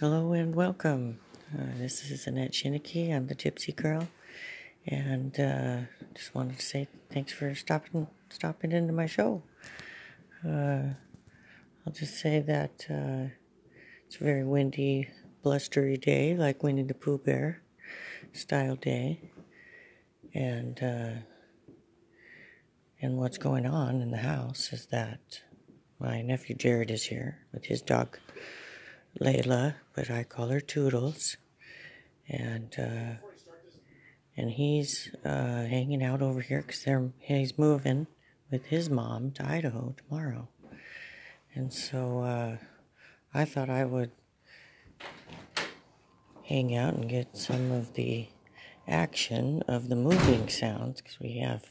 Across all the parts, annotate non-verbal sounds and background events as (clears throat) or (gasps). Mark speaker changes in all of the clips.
Speaker 1: Hello and welcome. Uh, this is Annette Chiniquy. I'm the Gypsy Girl, and uh, just wanted to say thanks for stopping stopping into my show. Uh, I'll just say that uh, it's a very windy, blustery day, like Winnie the Pooh Bear style day, and uh, and what's going on in the house is that my nephew Jared is here with his dog Layla, but I call her Toodles, and uh, and he's uh, hanging out over here because they're he's moving with his mom to Idaho tomorrow, and so uh, I thought I would hang out and get some of the action of the moving sounds because we have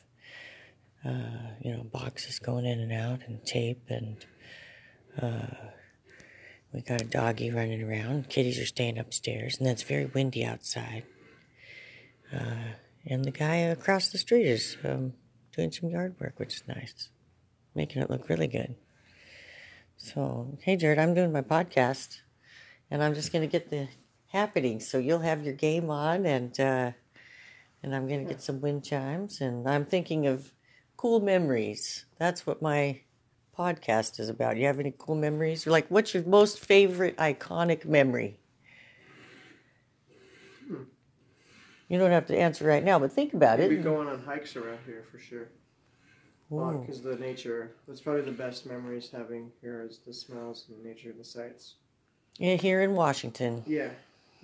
Speaker 1: uh, you know boxes going in and out and tape and uh, we got a doggy running around. Kitties are staying upstairs, and it's very windy outside. Uh, and the guy across the street is um, doing some yard work, which is nice, making it look really good. So, hey, Jared, I'm doing my podcast, and I'm just going to get the happenings. So you'll have your game on, and uh, and I'm going to get some wind chimes, and I'm thinking of cool memories. That's what my podcast is about. You have any cool memories? Like, what's your most favorite iconic memory? Hmm. You don't have to answer right now, but think about
Speaker 2: Maybe
Speaker 1: it.
Speaker 2: Maybe going on hikes around here for sure. Because the nature, that's probably the best memories having here is the smells and the nature of the sights.
Speaker 1: Yeah, here in Washington.
Speaker 2: Yeah,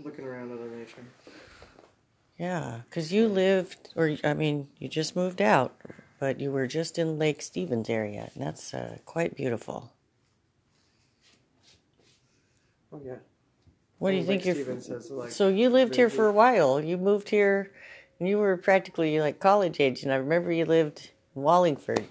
Speaker 2: looking around at the nature.
Speaker 1: Yeah, because you lived, or I mean, you just moved out but you were just in Lake Stevens area, and that's uh, quite beautiful.
Speaker 2: Oh yeah.
Speaker 1: What do you Lake think? You're, like so you lived here for a while. You moved here, and you were practically like college age. And I remember you lived in Wallingford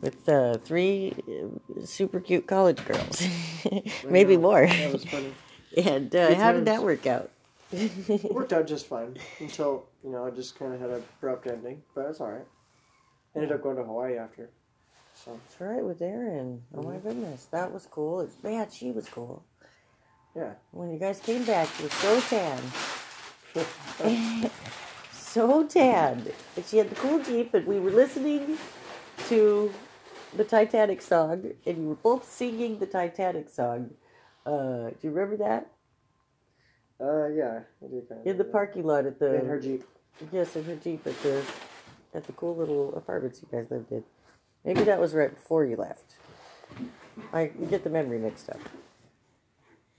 Speaker 1: with uh, three uh, super cute college girls, (laughs) maybe more.
Speaker 2: That was funny. (laughs)
Speaker 1: and uh, how did that work out?
Speaker 2: it worked out just fine (laughs) until you know I just kind of had a abrupt ending, but it's all right. Ended up going to Hawaii after.
Speaker 1: So. That's right with Erin. Oh mm-hmm. my goodness, that was cool. It's, man, she was cool.
Speaker 2: Yeah.
Speaker 1: When you guys came back, you were so tan. (laughs) (laughs) so tan. And she had the cool Jeep, and we were listening to the Titanic song, and you were both singing the Titanic song. Uh, do you remember that?
Speaker 2: Uh, yeah, I do
Speaker 1: kind of. In the parking lot at the.
Speaker 2: In her Jeep.
Speaker 1: Yes, in her Jeep at the at the cool little apartments you guys lived in. Maybe that was right before you left. I get the memory mixed up.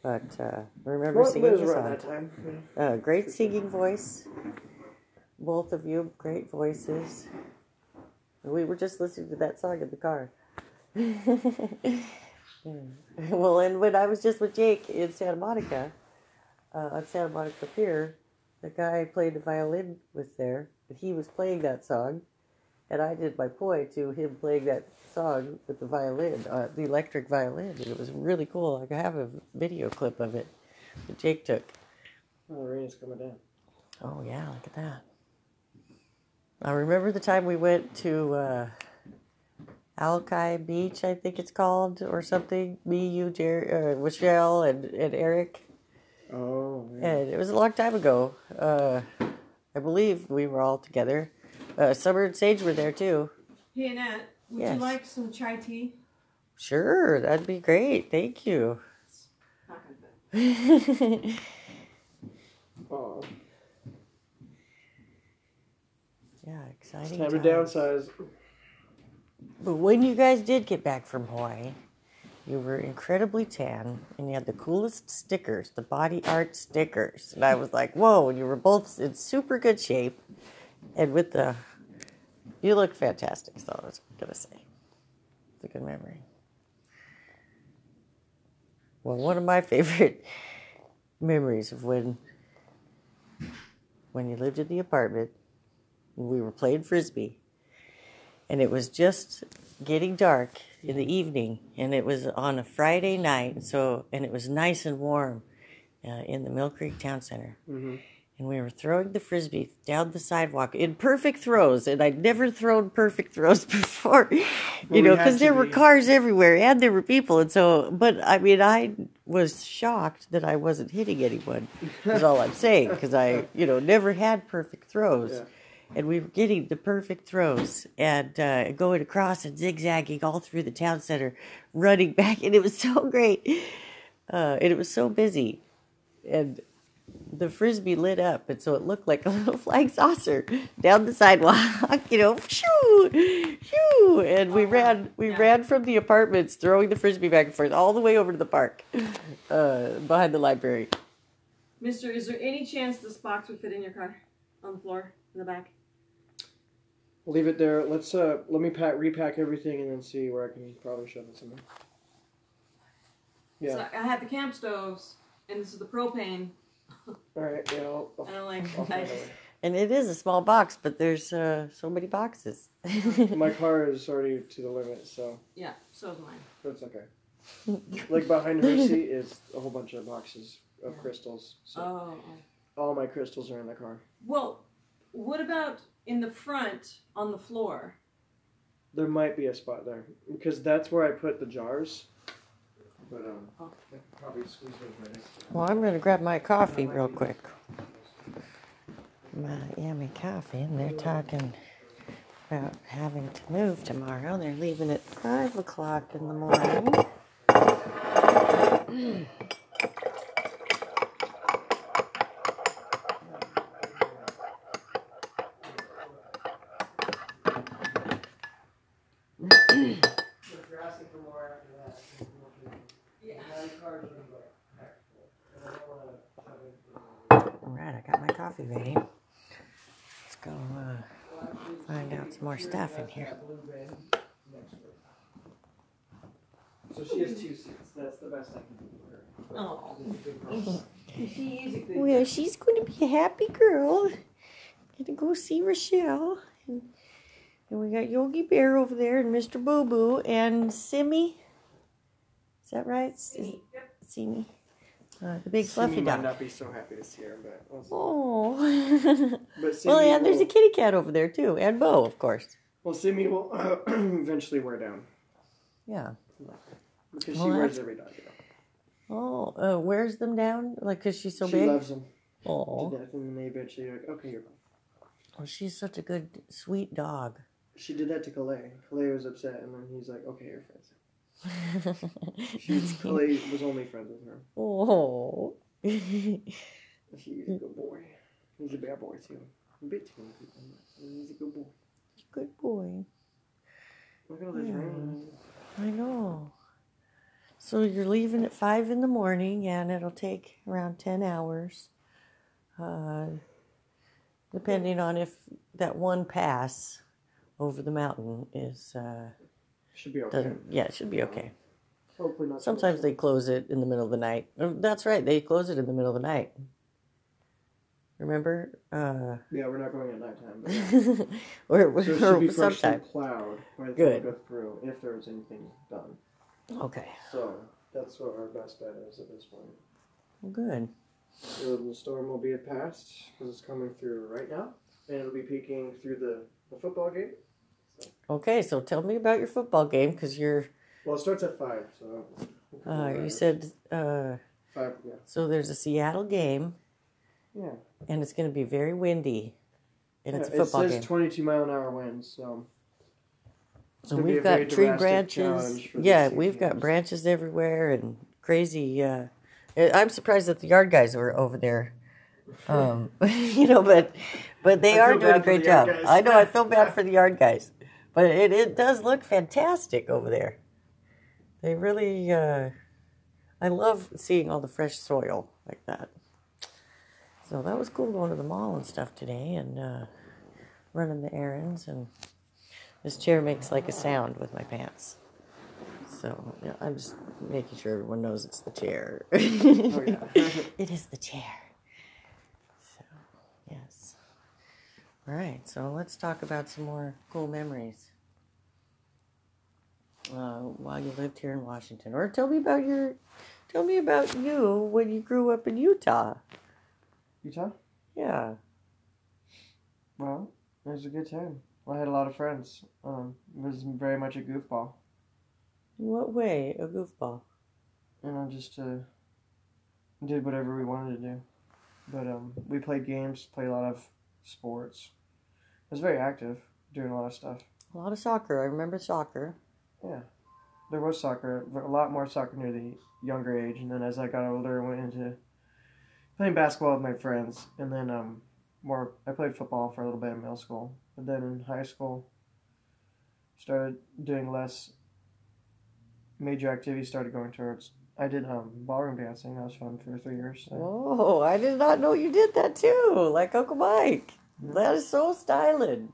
Speaker 1: But uh, I remember well, singing the song.
Speaker 2: That time.
Speaker 1: Yeah. Uh, great singing voice. Both of you, great voices. We were just listening to that song in the car. (laughs) well, and when I was just with Jake in Santa Monica, uh, on Santa Monica Pier, the guy I played the violin with there, and he was playing that song, and I did my poi to him playing that song with the violin, uh, the electric violin, and it was really cool. I have a video clip of it that Jake took.
Speaker 2: Oh, the rain is coming down.
Speaker 1: Oh yeah, look at that. I remember the time we went to uh, Alki Beach, I think it's called, or something. Me, you, Jerry, uh, Michelle, and, and Eric
Speaker 2: Oh.
Speaker 1: Yeah. And it was a long time ago. Uh, I believe we were all together. Uh, Summer and Sage were there too.
Speaker 3: Hey Annette, would yes. you like some chai tea?
Speaker 1: Sure, that'd be great. Thank you.
Speaker 2: oh. (laughs)
Speaker 1: Yeah, exciting.
Speaker 2: It's time to downsize.
Speaker 1: But when you guys did get back from Hawaii, you were incredibly tan and you had the coolest stickers, the body art stickers. And I was like, whoa, and you were both in super good shape. And with the, you looked fantastic, so I was going to say. It's a good memory. Well, one of my (laughs) favorite memories of when, when you lived in the apartment, we were playing frisbee, and it was just getting dark in the evening, and it was on a Friday night. So, and it was nice and warm uh, in the Mill Creek Town Center. Mm-hmm. and we were throwing the frisbee down the sidewalk in perfect throws, and I'd never thrown perfect throws (laughs) before, you well, know, because there be. were cars everywhere and there were people, and so. But I mean, I was shocked that I wasn't hitting anyone. Is all I'm saying, because I, you know, never had perfect throws. Yeah. And we were getting the perfect throws and uh, going across and zigzagging all through the town center, running (laughs) back, and it was so great. Uh, and it was so busy, and the frisbee lit up, and so it looked like a (laughs) little flying saucer down the sidewalk. (laughs) You know, shoo, shoo, and we ran, we yeah. ran from the apartments, throwing the frisbee back and forth all the way over to the park, uh, behind the library.
Speaker 3: Mister, is there any chance this box would fit in your car on the floor in the back?
Speaker 2: Leave it there. Let's uh, let me pack, repack everything, and then see where I can probably shove it somewhere.
Speaker 3: Yeah. So I had the camp stoves, and this is the propane (laughs)
Speaker 2: all right, yeah. I'll, I'll,
Speaker 3: I don't like. I,
Speaker 1: and it is a small box, but there's uh, so many boxes. (laughs)
Speaker 2: My car is already to the limit, so.
Speaker 3: Yeah, so is mine.
Speaker 2: That's okay. like behind her seat is a whole bunch of boxes of yeah. crystals. So oh, oh. All my crystals are in the car.
Speaker 3: Well, what about in the front on the floor?
Speaker 2: There might be a spot there because that's where I put the jars. But um, oh. probably squeeze those right
Speaker 1: Well, I'm going to grab my coffee real quick. My yummy coffee, and they're talking about having to move tomorrow. They're leaving at 5 o'clock in the morning. (clears throat) coffee ready. Let's go uh, find out some more stuff in here.
Speaker 2: So she has two seats. That's the best I can do for her. Oh. (laughs)
Speaker 3: she is a good
Speaker 1: Well, she's going to be a happy girl. Gonna go see Rochelle. And, and we got Yogi Bear over there and Mr. Boo Boo and Simmy. Is that right? Simi. Simi. Uh, the big fluffy
Speaker 2: dog.
Speaker 1: might
Speaker 2: not be so happy to see her, but we'll
Speaker 1: oh. but (laughs) well, yeah, will... there's a kitty cat over there too, and Bo, of course.
Speaker 2: Well, Simi will uh, (clears throat) eventually wear down.
Speaker 1: Yeah.
Speaker 2: Because well, she wears every dog. You
Speaker 1: know. Oh, uh, wears them down like because she's so
Speaker 2: she
Speaker 1: big.
Speaker 2: She loves them.
Speaker 1: Oh.
Speaker 2: To death, and then they eventually like, okay, you're fine.
Speaker 1: Well, she's such a good, sweet dog.
Speaker 2: She did that to Calais. Calais was upset, and then he's like, okay, you're fine. She's Clay was only friends with her.
Speaker 1: Oh.
Speaker 2: He's a good boy. He's a bad boy too. A bit too. He's a good boy.
Speaker 1: Good boy.
Speaker 2: Look at all this yeah. rain.
Speaker 1: I know. So you're leaving at five in the morning, and it'll take around ten hours, uh, depending on if that one pass over the mountain is uh,
Speaker 2: should be okay.
Speaker 1: yeah, it should be okay.
Speaker 2: Hopefully not.
Speaker 1: Sometimes they close it in the middle of the night. Oh, that's right, they close it in the middle of the night. Remember? Uh,
Speaker 2: yeah, we're not going at nighttime.
Speaker 1: But (laughs) or,
Speaker 2: so it should be sometime. cloud Good. go through, if there's anything done.
Speaker 1: Okay.
Speaker 2: So that's what our best bet is at this point.
Speaker 1: Well, good.
Speaker 2: So the storm will be at past because it's coming through right now, and it'll be peeking through the, the football gate
Speaker 1: Okay, so tell me about your football game because you're.
Speaker 2: Well, it starts at five, so.
Speaker 1: Uh, you said. Uh,
Speaker 2: five, yeah.
Speaker 1: So there's a Seattle game.
Speaker 2: Yeah.
Speaker 1: And it's going to be very windy. And
Speaker 2: yeah,
Speaker 1: it's a football
Speaker 2: game.
Speaker 1: It says
Speaker 2: game. 22 mile an hour winds, so.
Speaker 1: So we've got tree branches. Yeah, we've got branches everywhere and crazy. Uh, I'm surprised that the yard guys were over there. Um, (laughs) you know, but but they are doing a great job. I know. I feel (laughs) bad for the yard guys. But it, it does look fantastic over there. They really, uh, I love seeing all the fresh soil like that. So that was cool going to the mall and stuff today and uh, running the errands. And this chair makes like a sound with my pants. So yeah, I'm just making sure everyone knows it's the chair. oh, (laughs) it is the chair. All right, so let's talk about some more cool memories uh, while you lived here in Washington, or tell me about your, tell me about you when you grew up in Utah.
Speaker 2: Utah?
Speaker 1: Yeah.
Speaker 2: Well, it was a good time. I had a lot of friends. Um, it was very much a goofball.
Speaker 1: In what way? A goofball.
Speaker 2: You know, just uh, did whatever we wanted to do. But um, we played games, played a lot of sports. I was very active, doing a lot of stuff.
Speaker 1: A lot of soccer. I remember soccer.
Speaker 2: Yeah, there was soccer, a lot more soccer near the younger age, and then as I got older, I went into playing basketball with my friends, and then um, more. I played football for a little bit in middle school, but then in high school, started doing less major activities. Started going towards. I did um, ballroom dancing. That was fun for three years. So.
Speaker 1: Oh, I did not know you did that too, like Uncle Mike. That is so styling.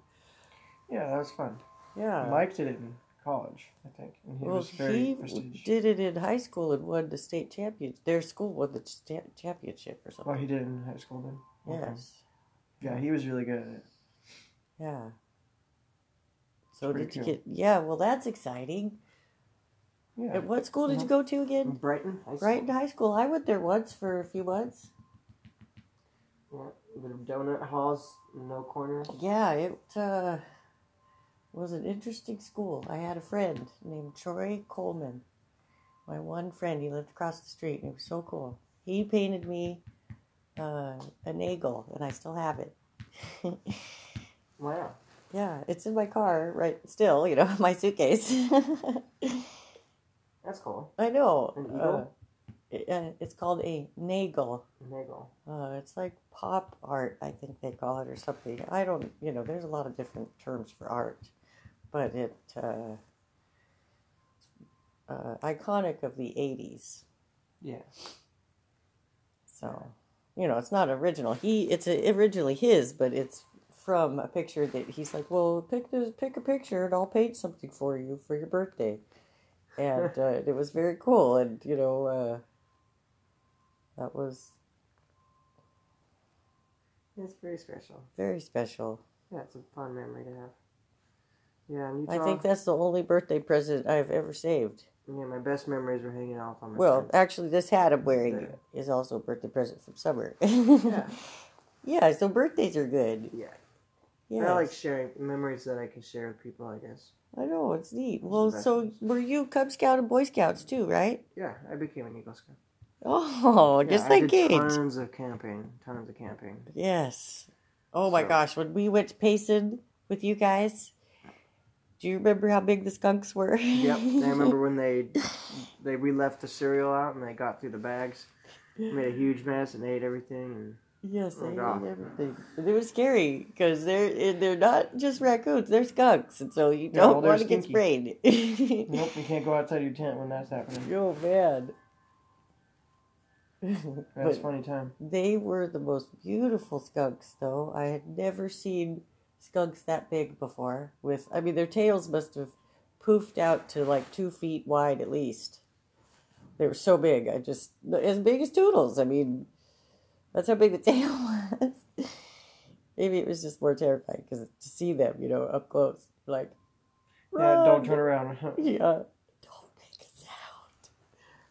Speaker 2: Yeah, that was fun.
Speaker 1: Yeah.
Speaker 2: Mike did it in college, I think, and he
Speaker 1: well,
Speaker 2: was very
Speaker 1: he
Speaker 2: prestigious.
Speaker 1: did it in high school and won the state champion. Their school won the sta- championship or something.
Speaker 2: Oh, he did it in high school then. Okay.
Speaker 1: yes.
Speaker 2: Yeah, he was really good at it.
Speaker 1: Yeah. So did you get? Yeah. Well, that's exciting.
Speaker 2: Yeah.
Speaker 1: And what school did you go to again?
Speaker 2: Brighton High School.
Speaker 1: Brighton High School. I went there once for a few months.
Speaker 2: Yeah, the donut halls, no corners.
Speaker 1: Yeah, it uh, was an interesting school. I had a friend named Troy Coleman. My one friend, he lived across the street, and it was so cool. He painted me uh, an eagle, and I still have it.
Speaker 2: Wow. (laughs)
Speaker 1: yeah, it's in my car right still, you know, (laughs) my suitcase. (laughs)
Speaker 2: That's cool.
Speaker 1: I know.
Speaker 2: An
Speaker 1: Uh,
Speaker 2: eagle?
Speaker 1: it- uh, it's called a Nagel.
Speaker 2: Nagel.
Speaker 1: Uh, it's like pop art, I think they call it, or something. I don't, you know, there's a lot of different terms for art, but it uh, uh, iconic of the '80s.
Speaker 2: Yeah.
Speaker 1: So, you know, it's not original. He, it's a, originally his, but it's from a picture that he's like, well, pick this, pick a picture, and I'll paint something for you for your birthday. And uh, it was very cool, and you know, uh, that was
Speaker 2: It's very special.
Speaker 1: very special.
Speaker 2: Yeah, it's a fun memory to have. Yeah, and you
Speaker 1: I think that's the only birthday present I've ever saved.
Speaker 2: Yeah, my best memories were hanging out on my
Speaker 1: Well,
Speaker 2: friends.
Speaker 1: actually, this hat I'm wearing
Speaker 2: Yeah.
Speaker 1: is also a birthday present from summer. (laughs)
Speaker 2: Yeah.
Speaker 1: yeah, so birthdays are good.
Speaker 2: Yeah.
Speaker 1: Yes.
Speaker 2: I like sharing memories that I can share with people, I guess.
Speaker 1: I know, it's neat. Well,
Speaker 2: best
Speaker 1: so were you Cub Scout and Boy Scouts too, right?
Speaker 2: Yeah, I became an Eagle Scout.
Speaker 1: Oh,
Speaker 2: Yeah,
Speaker 1: just
Speaker 2: I
Speaker 1: like
Speaker 2: did
Speaker 1: Gage.
Speaker 2: Tons of camping. Tons of camping.
Speaker 1: Yes. Oh my
Speaker 2: So-
Speaker 1: gosh, when we went to Payson with you guys, do you remember how big the skunks were?
Speaker 2: Yep. I remember (laughs) when they they we left the cereal out and they got through the bags, made a huge mess and ate everything.
Speaker 1: Yes,
Speaker 2: Oh,
Speaker 1: they ate everything. It was scary because they're eh, they're not just raccoons; they're skunks, and so you don't
Speaker 2: they're
Speaker 1: want to get sprayed. (laughs)
Speaker 2: nope, you can't go outside your tent when that's happening.
Speaker 1: oh man!
Speaker 2: That's (laughs) a funny time.
Speaker 1: they were the most beautiful skunks, though. I had never seen skunks that big before. With, I mean, their tails must have poofed out to like two feet wide at least. They were so big. I just as big as Toodles. I mean, that's how big the (laughs) tail was. Maybe it was just more terrifying because to see them, you know, up close, like,
Speaker 2: Yeah, don't turn around. (laughs) (laughs)
Speaker 1: Yeah. Don't make a sound.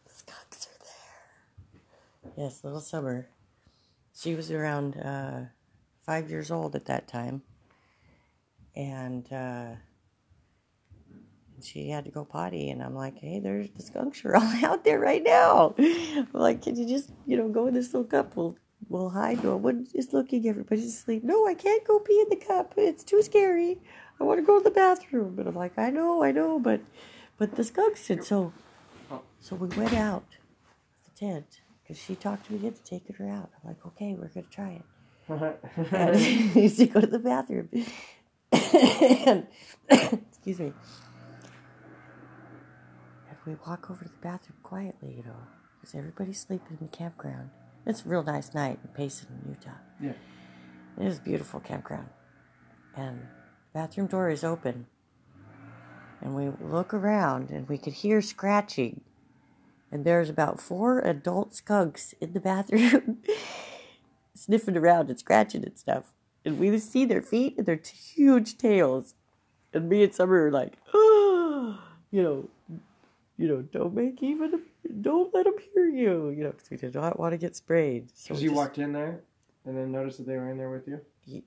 Speaker 1: The skunks are there. Yes, little Summer. She was around uh, five years old at that time. And uh, she had to go potty. And I'm like, hey, there's the skunks are all out there right now. I'm like, can you just, you know, go in this little cup? We'll, we'll hide. No one is looking. Everybody's asleep. No, I can't go pee in the cup. It's too scary. I want to go to the bathroom. And I'm like, I know, I know, but but the skunks. And so, so we went out of the tent because she talked to me into taking her out. I'm like, okay, we're gonna try it. And (laughs) she go to the bathroom. and, (coughs) excuse me. And we walk over to the bathroom quietly, you know, because everybody's sleeping in the campground. It's a real nice night in Payson, Utah.
Speaker 2: Yeah.
Speaker 1: It is a beautiful campground. And bathroom door is open. And we look around and we could hear scratching. And there's about four adult skunks in the bathroom (laughs) sniffing around and scratching and stuff. And we see their feet and their t- huge tails. And me and Summer are like, oh, (gasps) you know, you know, don't make even, don't let them hear you, you know, because we did not want to get sprayed. So
Speaker 2: Because you
Speaker 1: just-
Speaker 2: walked in there And then noticed that they were in there with you.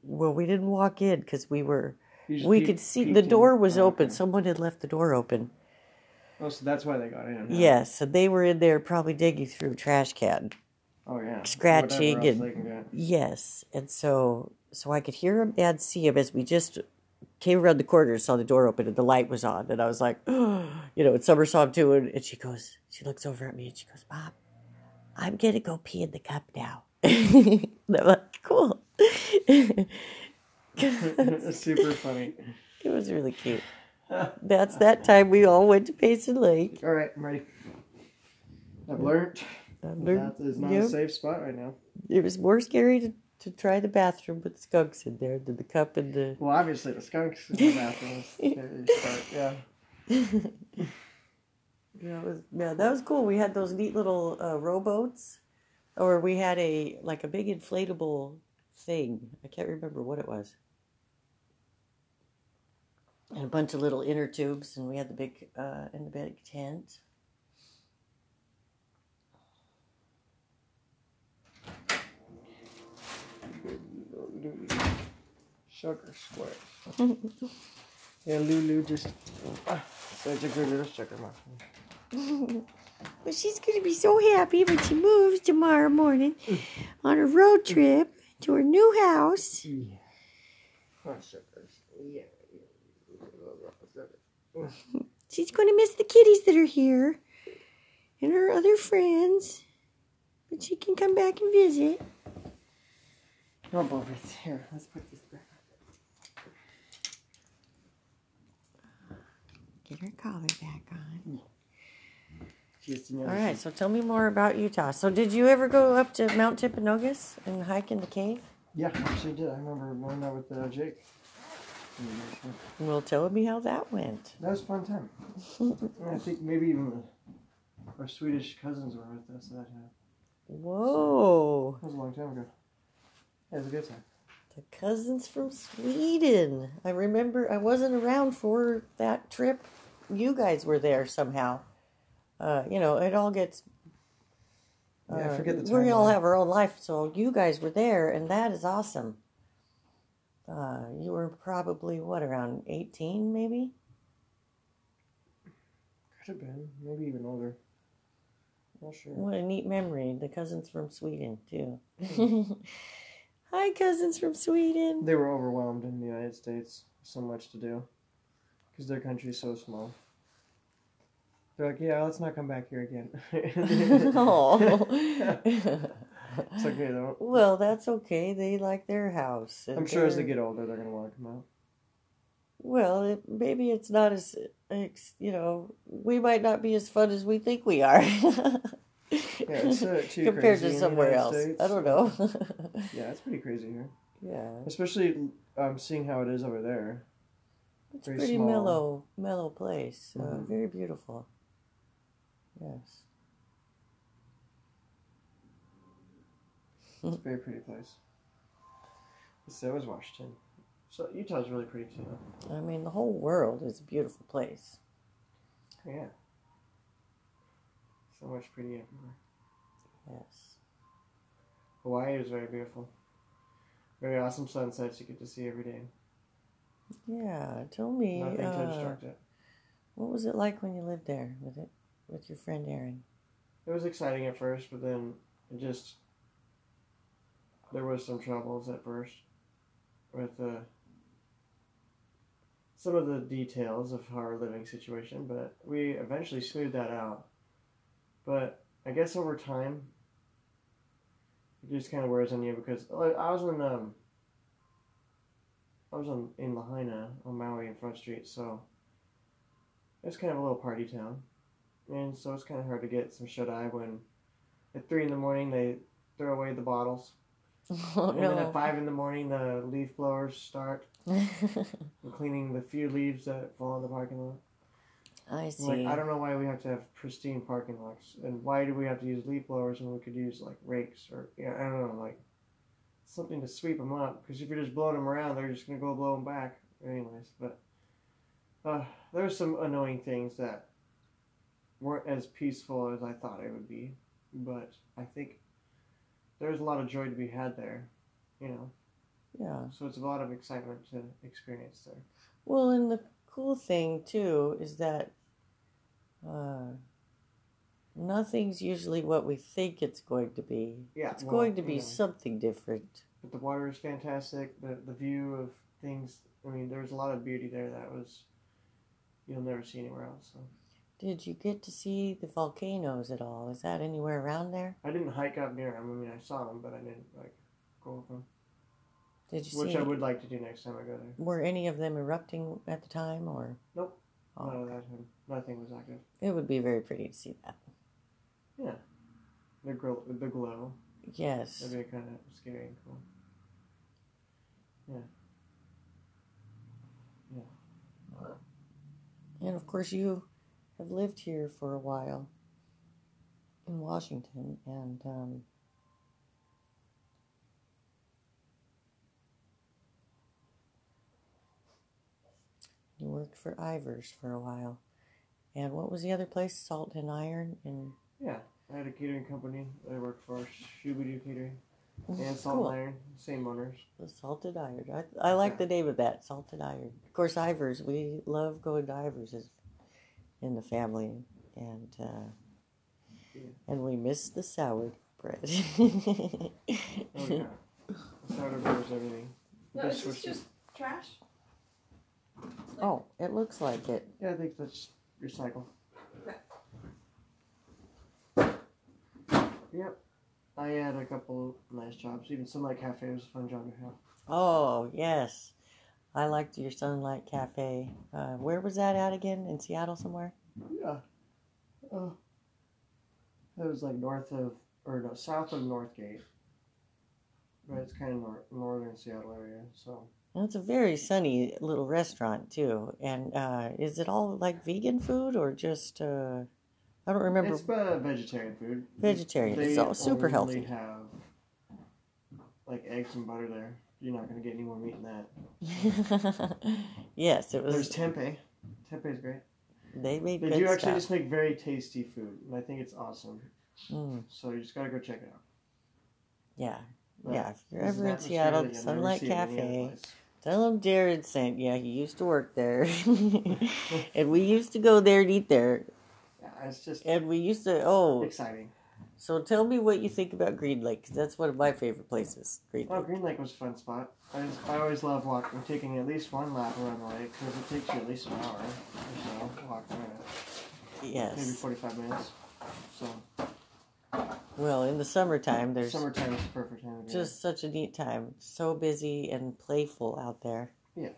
Speaker 1: Well, we didn't walk in because we were. We could see the
Speaker 2: in.
Speaker 1: door was
Speaker 2: Oh,
Speaker 1: open.
Speaker 2: okay.
Speaker 1: Someone had left the door open.
Speaker 2: Oh, so that's why they got in. huh?
Speaker 1: Yes, and they were in there probably digging through a trash can.
Speaker 2: Oh yeah.
Speaker 1: Scratching and-
Speaker 2: they can get.
Speaker 1: Yes, and so so I could hear him and see him as we just came around the corner and saw the door open and the light was on, and I was like, (gasps) you know, it's Summer saw too, and, and she goes, she looks over at me and she goes, Mom, I'm gonna go pee in the cup now. (laughs) and I'm like, cool. (laughs) (laughs)
Speaker 2: Super funny.
Speaker 1: It was really cute. That's that time we all went to Payson Lake.
Speaker 2: All right, I'm ready. I've learned that is not
Speaker 1: Yep.
Speaker 2: a safe spot right now.
Speaker 1: It was more scary to, to try the bathroom with skunks in there than the cup and the.
Speaker 2: Well, obviously the skunks in the bathroom is scary part, Yeah. (laughs)
Speaker 1: Yeah, it was, yeah, that was cool. We had those neat little uh, rowboats, or we had a like a big inflatable thing. I can't remember what it was. And a bunch of little inner tubes, and we had the big uh, in the big tent.
Speaker 2: Sugar squares. (laughs) yeah, Lulu just ah, such a good little sugar muffin.
Speaker 1: But she's going to be so happy when she moves tomorrow morning on a road trip to her new house.
Speaker 2: Yeah. Oh. Yeah. (laughs)
Speaker 1: She's going to miss the kitties that are here and her other friends. But she can come back and visit.
Speaker 2: Oh, Bobby, here. Let's put this
Speaker 1: Get her collar back on. All right, so tell me more about Utah. So, did you ever go up to Mount Timpanogos and hike in the cave?
Speaker 2: Yeah, actually did. I remember going that with uh, Jake.
Speaker 1: Well, tell me how that went.
Speaker 2: That was a fun time. (laughs) I think maybe even our Swedish cousins were with us that time.
Speaker 1: Whoa,
Speaker 2: That was a long time ago. Yeah, it was a good time.
Speaker 1: the cousins from Sweden. I remember I wasn't around for that trip. You guys were there somehow. Uh, you know, it all gets
Speaker 2: Yeah, I
Speaker 1: Uh,
Speaker 2: forget the
Speaker 1: We all have our own life, so you guys were there, and that is awesome. Uh, you were probably what around eighteen, maybe.
Speaker 2: Could have been. Maybe even older. Not sure.
Speaker 1: What a neat memory. The cousins from Sweden too. (laughs) Hi, cousins from Sweden.
Speaker 2: They were overwhelmed in the United States. So much to do. Because their country is so small. They're like, yeah, let's not come back here again. (laughs) it's okay though.
Speaker 1: well, that's okay. They like their house.
Speaker 2: I'm sure as they get older, they're gonna want to come out.
Speaker 1: Well, it, maybe it's not as, you know, we might not be as fun as we think we are. (laughs)
Speaker 2: Yeah, it's uh, too (laughs)
Speaker 1: Compared to somewhere else.
Speaker 2: States.
Speaker 1: I don't know.
Speaker 2: Yeah, it's pretty crazy here.
Speaker 1: yeah.
Speaker 2: Especially um, seeing how it is over there.
Speaker 1: It's a
Speaker 2: Very
Speaker 1: pretty
Speaker 2: small.
Speaker 1: mellow, mellow place. Uh,
Speaker 2: Mhm.
Speaker 1: very beautiful. Yes.
Speaker 2: It's a (laughs) very pretty place. So is Washington. So Utah's really pretty too.
Speaker 1: I mean, the whole world is a beautiful place.
Speaker 2: Yeah. So much pretty everywhere.
Speaker 1: Yes.
Speaker 2: Hawaii is very beautiful. Very awesome sunsets you get to see every day.
Speaker 1: Yeah. Tell me,
Speaker 2: Nothing to
Speaker 1: uh,
Speaker 2: obstruct it.
Speaker 1: what was it like when you lived there with it, with your friend Erin?
Speaker 2: It was exciting at first, but then it just there was some troubles at first with uh, some of the details of our living situation, but we eventually smoothed that out. But I guess over time, it just kind of wears on you because I was in um, I was on in Lahaina on Maui and Front Street, so it's kind of a little party town. And so it's kind of hard to get some shut eye when at three in the morning they throw away the bottles, (laughs)
Speaker 1: Oh
Speaker 2: and then at five in the morning the leaf blowers start (laughs) cleaning the few leaves that fall in the parking lot.
Speaker 1: I see.
Speaker 2: Like I don't know why we have to have pristine parking lots, and why do we have to use leaf blowers when we could use like rakes or yeah I don't know like something to sweep them up because if you're just blowing them around they're just gonna go blow them back anyways. But uh, there were some annoying things that weren't as peaceful as I thought it would be, but I think there's a lot of joy to be had there. you know.
Speaker 1: Yeah.
Speaker 2: So it's a lot of excitement to experience there.
Speaker 1: Well, and the cool thing too is that uh, nothing's usually what we think it's going to be.
Speaker 2: Yeah,
Speaker 1: It's
Speaker 2: well,
Speaker 1: going to be something different.
Speaker 2: But the water is fantastic. The the view of things. I mean, there's a lot of beauty there that was you'll never see anywhere else. So
Speaker 1: Did you get to see the volcanoes at all? Is that anywhere around there?
Speaker 2: I didn't hike up near them. I mean, I saw them, but I didn't like go up them.
Speaker 1: Did you
Speaker 2: Which
Speaker 1: see?
Speaker 2: I would like to do next time I go there.
Speaker 1: Were any of them erupting at the time, or?
Speaker 2: Nope.
Speaker 1: Oh,
Speaker 2: None of that. Nothing was active.
Speaker 1: it would be very pretty to see that.
Speaker 2: The glow. The glow.
Speaker 1: Yes.
Speaker 2: That'd be kind of scary and cool. Yeah. Yeah.
Speaker 1: And of course, you have lived here for a while in Washington, and um, you worked for Ivar's for a while. And what was the other place? Salt and Iron in
Speaker 2: Yeah. I had a catering company that I worked for, Shubidoo Catering, and Salt.
Speaker 1: Cool.
Speaker 2: and Iron, same owners.
Speaker 1: the Salted Iron. I, I like the name of that, Salted Iron. Of course, Ivar's. We love going to Ivar's as, in the family, and uh,
Speaker 2: Yeah.
Speaker 1: and we miss the sour bread. (laughs)
Speaker 2: Oh yeah. Sourdough's everything.
Speaker 3: No,
Speaker 2: Just
Speaker 3: is this just trash?
Speaker 1: oh, it looks like it.
Speaker 2: Yeah, I think that's recycle.
Speaker 3: Okay.
Speaker 2: Yep. I had a couple nice jobs. Even Sunlight Cafe was a fun job to have.
Speaker 1: Oh yes, I liked your Sunlight Cafe. Uh, where was that at again? In Seattle somewhere?
Speaker 2: Yeah. Oh. That was like north of, or no, south of Northgate. But it's kind of nor- northern Seattle area, so.
Speaker 1: And it's a very sunny little restaurant too. And uh, is it all like vegan food or just? Uh, I don't remember.
Speaker 2: It's uh, vegetarian food.
Speaker 1: Vegetarian. It's all super
Speaker 2: only
Speaker 1: healthy.
Speaker 2: have like eggs and butter there. You're not going to get any more meat than that. (laughs)
Speaker 1: yes, it was.
Speaker 2: There's tempeh. Tempeh is great.
Speaker 1: They made
Speaker 2: They do actually
Speaker 1: stuff.
Speaker 2: just make very tasty food, and I think it's awesome.
Speaker 1: Mm,
Speaker 2: So you just got to go check it out.
Speaker 1: yeah,
Speaker 2: But
Speaker 1: yeah. If you're ever in Seattle, Sunlight
Speaker 2: see at any other
Speaker 1: Cafe. Tell him Jared sent you. He used to work there, (laughs) (laughs) and we used to go there and eat there.
Speaker 2: It's just
Speaker 1: And we used to. Oh,
Speaker 2: exciting.
Speaker 1: so tell me what you think about Green Lake. that's one of my favorite places. Green
Speaker 2: Oh,
Speaker 1: Lake.
Speaker 2: Green Lake was a fun spot. I, just, I always love walking, taking at least one lap around the lake because it takes you at least an hour or so to walk around it. Maybe 45 minutes. So
Speaker 1: Well, in the summertime, there's
Speaker 2: summertime is the perfect time
Speaker 1: just such a neat time. So busy and playful out there. Yeah.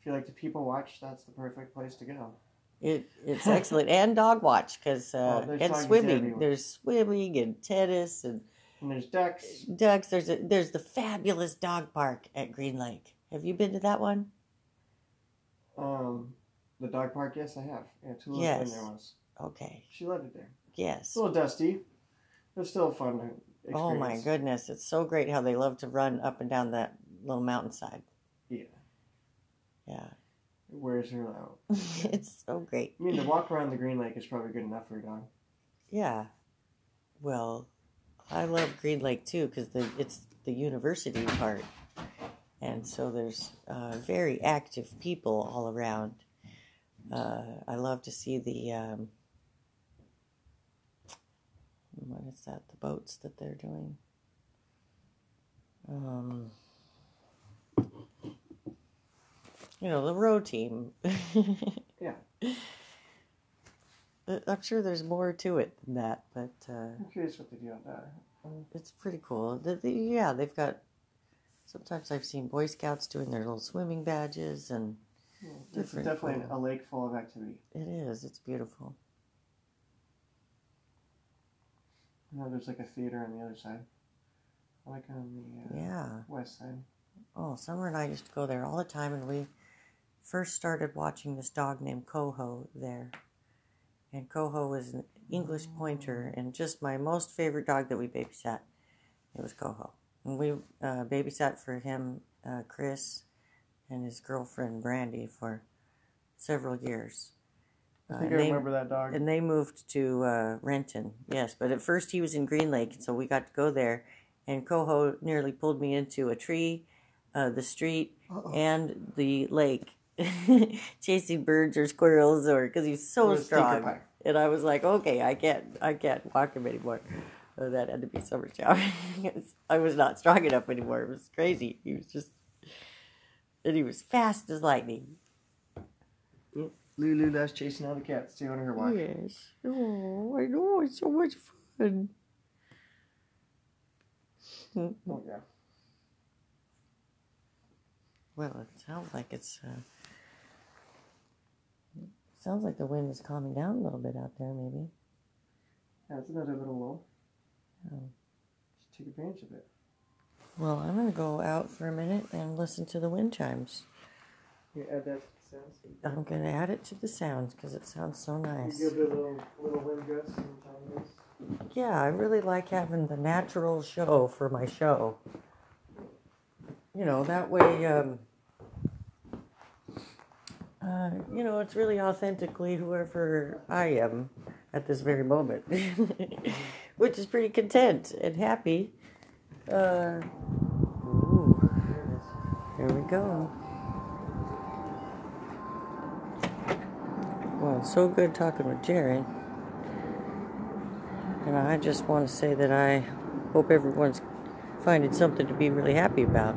Speaker 2: If you like to people watch, that's the perfect place to go.
Speaker 1: It it's (laughs) excellent and dog watch because uh,
Speaker 2: Oh,
Speaker 1: and swimming.
Speaker 2: everywhere.
Speaker 1: There's swimming and tennis and
Speaker 2: And there's ducks.
Speaker 1: ducks. There's a there's the fabulous dog park at Green Lake. Have you been to that one?
Speaker 2: Um, the dog park, yes, I have. Yeah, Tula's
Speaker 1: Yes.
Speaker 2: been there once.
Speaker 1: Okay.
Speaker 2: She loved it there.
Speaker 1: Yes.
Speaker 2: It's a little dusty, but still fun. Experience.
Speaker 1: Oh my goodness, it's so great how they love to run up and down that little mountainside.
Speaker 2: Yeah.
Speaker 1: Yeah.
Speaker 2: It wears her out. (laughs)
Speaker 1: it's so great.
Speaker 2: I mean, to walk around the Green Lake is probably good enough for a dog.
Speaker 1: Yeah. Well, I love Green Lake too because it's the university part. And so there's uh, very active people all around. Uh, I love to see the, um, what is that, the boats that they're doing. Um, you know, the row team. (laughs)
Speaker 2: Yeah.
Speaker 1: I'm sure there's more to it than that, but uh,
Speaker 2: I'm curious what they do on that.
Speaker 1: it's pretty cool. The, the, yeah, they've got. Sometimes I've seen Boy Scouts doing their little swimming badges, and
Speaker 2: Yeah, It's definitely
Speaker 1: cool.
Speaker 2: a lake full of activity.
Speaker 1: it is. It's beautiful.
Speaker 2: Know there's like a theater on the other side. Like on the uh,
Speaker 1: Yeah.
Speaker 2: west side.
Speaker 1: Oh, Summer and I used to go there all the time, and we first started watching this dog named Coho there. And Coho was an English pointer, and just my most favorite dog that we babysat. It was Coho, and we uh, babysat for him, uh, Chris, and his girlfriend Brandy for several years.
Speaker 2: I
Speaker 1: Uh,
Speaker 2: think I
Speaker 1: they-
Speaker 2: remember that dog.
Speaker 1: and they moved to uh, Renton, yes. But at first he was in Green Lake, so we got to go there. and Coho nearly pulled me into a tree, uh, the street,
Speaker 2: Uh-oh.
Speaker 1: and the lake, (laughs) chasing birds or squirrels, or because he's so
Speaker 2: Or a stinker
Speaker 1: strong. And I was like, okay, I can't, I can't walk him anymore. So that had to be summer (laughs) shower. I was not strong enough anymore. It was crazy. He was just, and he was fast as lightning.
Speaker 2: Yep. Lulu loves chasing all the cats too on her walk.
Speaker 1: Yes. Oh, I know. It's so much fun.
Speaker 2: Oh, yeah.
Speaker 1: Well, it sounds like it's. Uh, sounds like the wind is calming down a little bit out there, maybe.
Speaker 2: Yeah, it's another little lull.
Speaker 1: Oh.
Speaker 2: Just take advantage of it.
Speaker 1: Well, I'm going to go out for a minute and listen to the wind chimes.
Speaker 2: You add that to the sounds.
Speaker 1: I'm going to add it to the sounds because it sounds so nice.
Speaker 2: You give it a little, little wind gusts and time.
Speaker 1: Yeah, I really like having the natural show for my show. You know, that way, um, uh, you know, it's really authentically whoever I am at this very moment, (laughs) which is pretty content and happy. Uh, ooh, here we go. Well, so good talking with Jerry. And I just want to say that I hope everyone's finding something to be really happy about.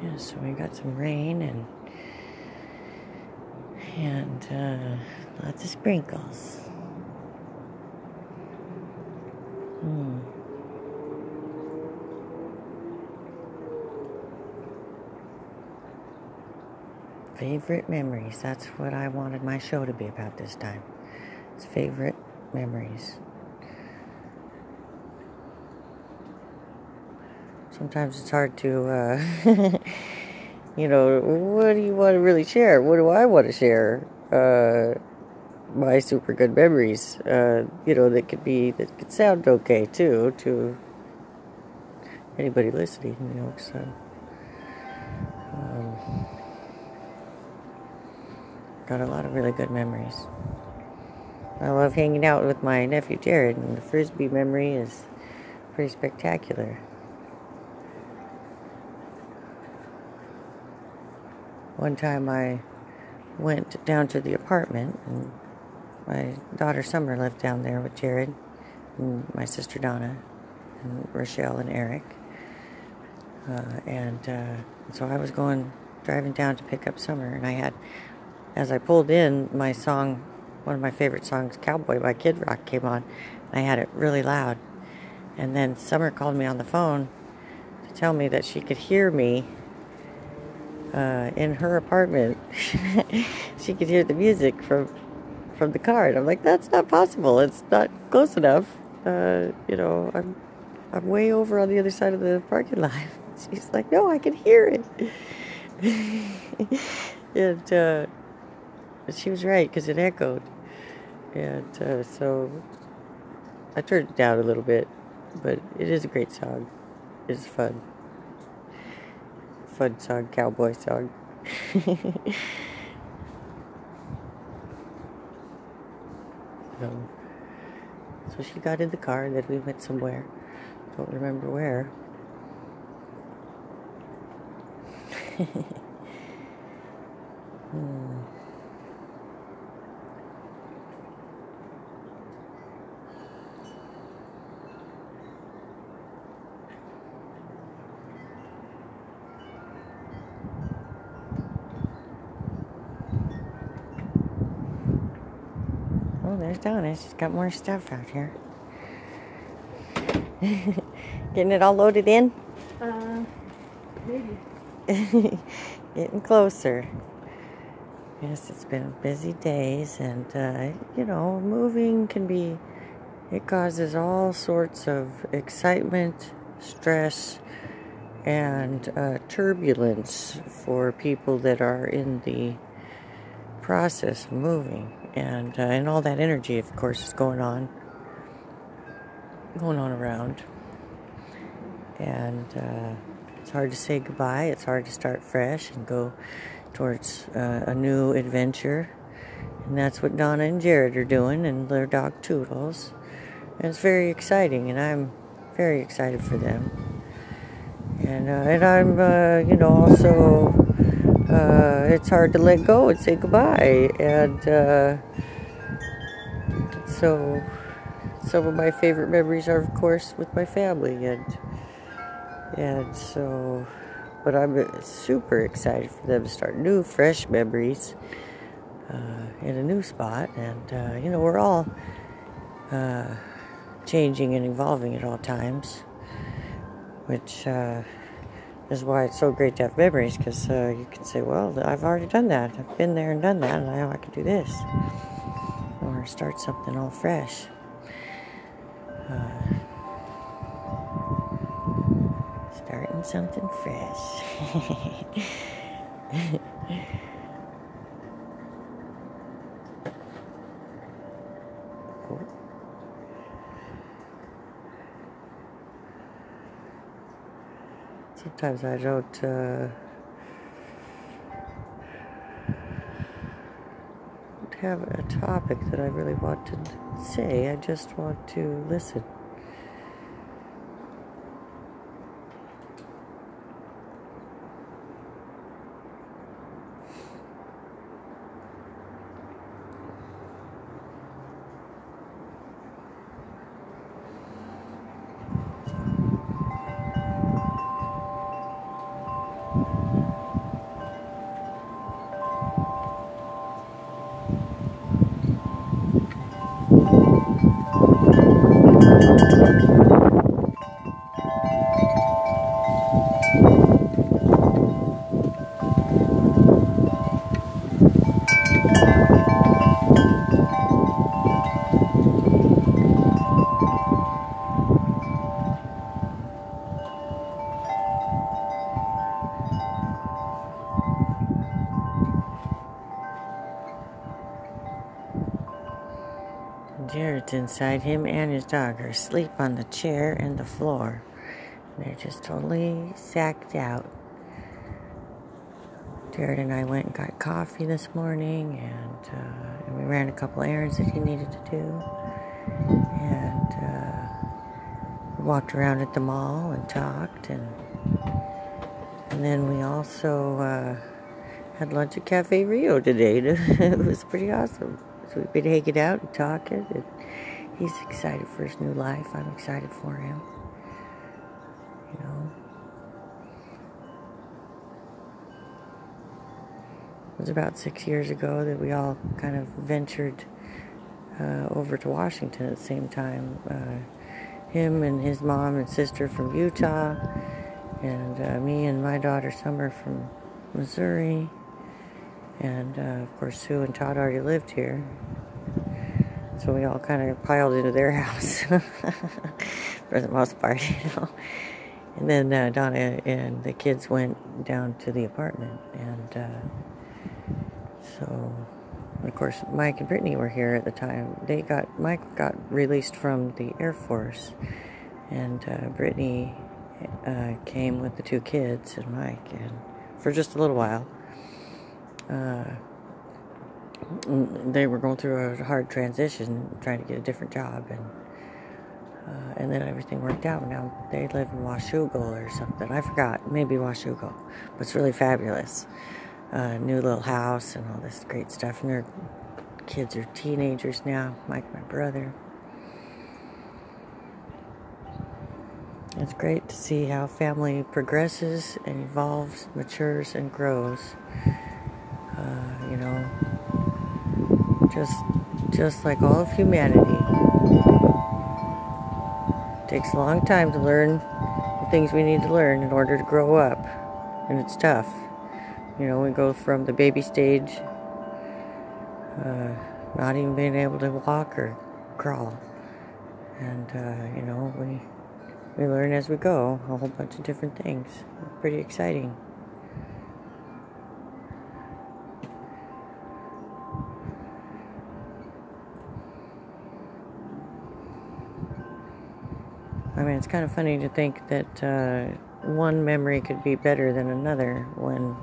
Speaker 1: Yeah, so we got some rain and and uh, lots of sprinkles. Hmm. Favorite memories. That's what I wanted my show to be about this time. It's favorite memories. Sometimes it's hard to, uh, (laughs) you know, what do you want to really share? What do I want to share? Uh, my super good memories, uh, you know, that could be, that could sound okay too to anybody listening, you know, so. Um, got a lot of really good memories. I love hanging out with my nephew Jared, and the frisbee memory is pretty spectacular. One time I went down to the apartment, and my daughter Summer lived down there with Jared, and my sister Donna, and Rochelle and Eric. Uh, and uh, so I was going, driving down to pick up Summer, and I had, as I pulled in, my song, one of my favorite songs, Cowboy by Kid Rock, came on. And I had it really loud. And then Summer called me on the phone to tell me that she could hear me uh, in her apartment. (laughs) she could hear the music from from the car, and I'm like, that's not possible. It's not close enough. Uh, you know, I'm I'm way over on the other side of the parking lot. (laughs) She's like, no, I can hear it. (laughs) and uh, she was right because it echoed. And uh, so I turned it down a little bit, but it is a great song. It's fun fun song, cowboy song. (laughs) so, so she got in the car and then we went somewhere. Don't remember where. (laughs) hmm. There's Donna. She's got more stuff out here. (laughs) Getting it all loaded in?
Speaker 3: Uh, maybe. (laughs)
Speaker 1: Getting closer. Yes, it's been busy days, and uh, you know, moving can be, it causes all sorts of excitement, stress, and uh, turbulence for people that are in the process of moving, and uh, and all that energy, of course, is going on, going on around, and uh, it's hard to say goodbye. It's hard to start fresh and go towards uh, a new adventure, and that's what Donna and Jared are doing, and their dog Toodles. And it's very exciting, and I'm very excited for them. And uh, and I'm uh, you know also uh, it's hard to let go and say goodbye, and uh, so some of my favorite memories are of course with my family, and and so but I'm super excited for them to start new, fresh memories uh, in a new spot, and uh, you know we're all changing and evolving at all times, which uh, is why it's so great to have memories because uh, you can say, Well, I've already done that. I've been there and done that, and now I can do this. Or start something all fresh. Uh, starting something fresh. (laughs) Sometimes I don't. Uh, have a topic that I really want to say. I just want to listen. Inside. Him and his dog are asleep on the chair and the floor. They're just totally sacked out. Jared and I went and got coffee this morning, and, uh, and we ran a couple errands that he needed to do. And uh, walked around at the mall and talked, and and then we also uh, had lunch at Cafe Rio today. (laughs) it was pretty awesome. So we've been hanging out and talking, and he's excited for his new life. I'm excited for him. You know. It was about six years ago that we all kind of ventured uh, over to Washington at the same time. Uh, him and his mom and sister from Utah, and uh, me and my daughter Summer from Missouri. And uh, of course, Sue and Todd already lived here. So we all kind of piled into their (laughs) house for the most part, (laughs) you know. And then uh, Donna and the kids went down to the apartment. And uh, so, of course, Mike and Brittany were here at the time. They got, Mike got released from the Air Force. And uh, Brittany uh, came with the two kids and Mike and for just a little while uh, they were going through a hard transition, trying to get a different job, and uh, and then everything worked out. Now they live in Washougal or something. I forgot, maybe Washougal, but it's really fabulous. Uh, new little house and all this great stuff, and their kids are teenagers now. Mike, my brother. It's great to see how family progresses and evolves, matures, and grows uh, you know, just just like all of humanity. It takes a long time to learn the things we need to learn in order to grow up, and it's tough. You know, we go from the baby stage, uh, not even being able to walk or crawl, and uh, you know we we learn as we go a whole bunch of different things. Pretty exciting. I mean, it's kind of funny to think that uh, one memory could be better than another when,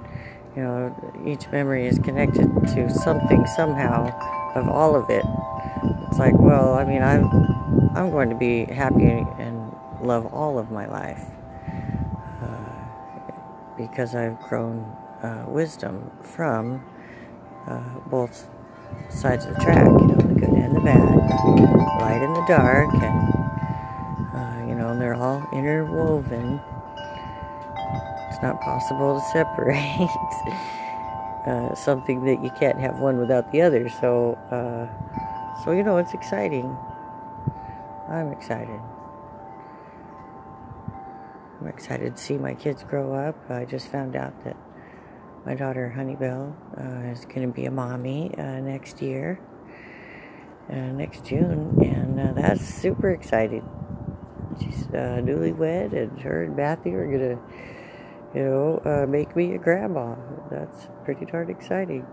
Speaker 1: you know, each memory is connected to something somehow of all of it. It's like, well, I mean, I'm, I'm going to be happy and love all of my life uh, because I've grown uh, wisdom from uh, both sides of the track, you know, the good and the bad, light and the dark, and you know, they're all interwoven. It's not possible to separate (laughs) uh, something that you can't have one without the other. So, uh, so you know, it's exciting. I'm excited. I'm excited to see my kids grow up. I just found out that my daughter Honeybell uh, is going to be a mommy uh, next year, uh, next June, and uh, that's super exciting she's uh, newlywed, and her and Matthew are gonna, you know, uh, make me a grandma. That's pretty darn exciting.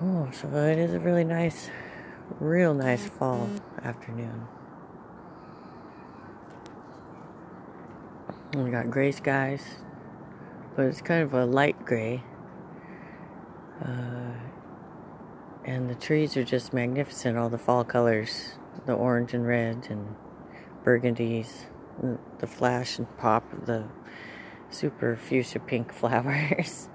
Speaker 1: Oh, so it is a really nice, real nice fall afternoon. We got gray skies, but it's kind of a light gray. Uh, and the trees are just magnificent all the fall colors the orange and red and burgundies the flash and pop of the super fuchsia pink (laughs) flowers.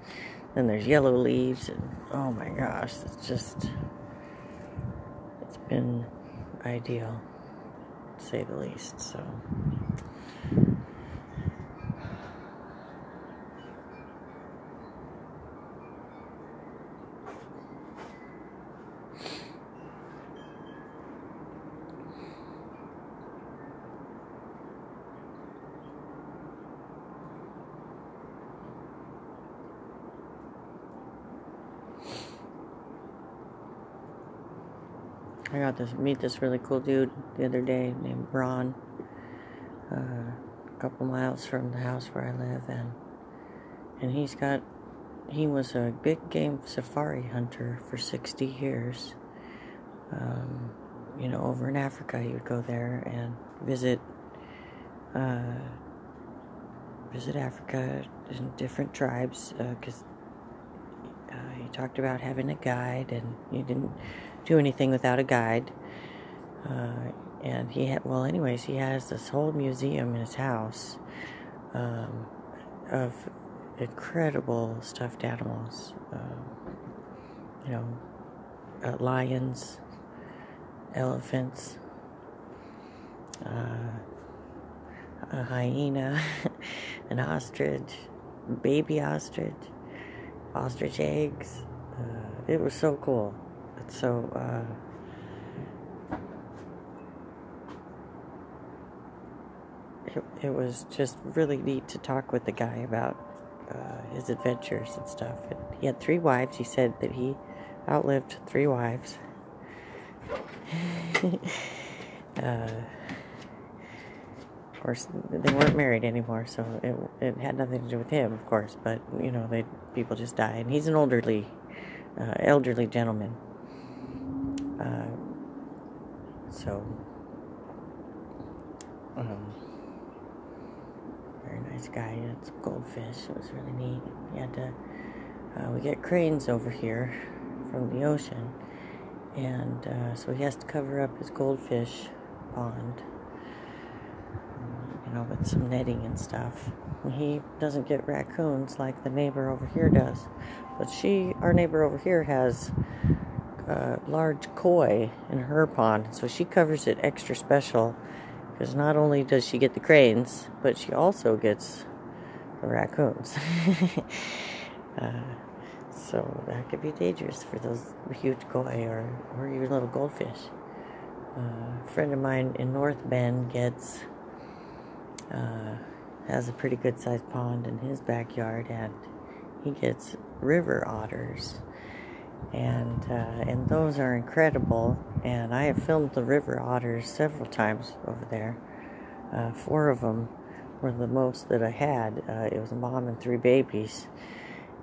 Speaker 1: Then there's yellow leaves and oh my gosh it's just it's been ideal to say the least so I got to meet this really cool dude the other day named Ron, uh, a couple miles from the house where I live, and and he's got he was a big game safari hunter for 60 years. Um, you know, over in Africa, he would go there and visit uh, visit Africa and different tribes because uh, talked about having a guide, and you didn't do anything without a guide. Uh, and he had, well, anyways, he has this whole museum in his house um, of incredible stuffed animals. Uh, you know, uh, lions, elephants, uh, a hyena, (laughs) an ostrich, baby ostrich, ostrich eggs. Uh, it was so cool. So, uh, it, it was just really neat to talk with the guy about uh, his adventures and stuff. And he had three wives. He said that he outlived three wives. (laughs) uh, course, they weren't married anymore, so it, it had nothing to do with him, of course. But you know, they people just die, and he's an elderly, uh, elderly gentleman. Uh, so, um, very nice guy. He had some goldfish. It was really neat. He had to. Uh, we get cranes over here from the ocean, and uh, so he has to cover up his goldfish pond, some netting and stuff. he doesn't get raccoons like the neighbor over here does, but she, our neighbor over here, has a large koi in her pond, so she covers it extra special because not only does she get the cranes, but she also gets the raccoons. (laughs) uh, so that could be dangerous for those huge koi or, or even little goldfish. Uh, a friend of mine in North Bend gets uh, has a pretty good sized pond in his backyard, and he gets river otters and uh, and those are incredible. And I have filmed the river otters several times over there. Uh, four of them were the most that I had. Uh, it was a mom and three babies,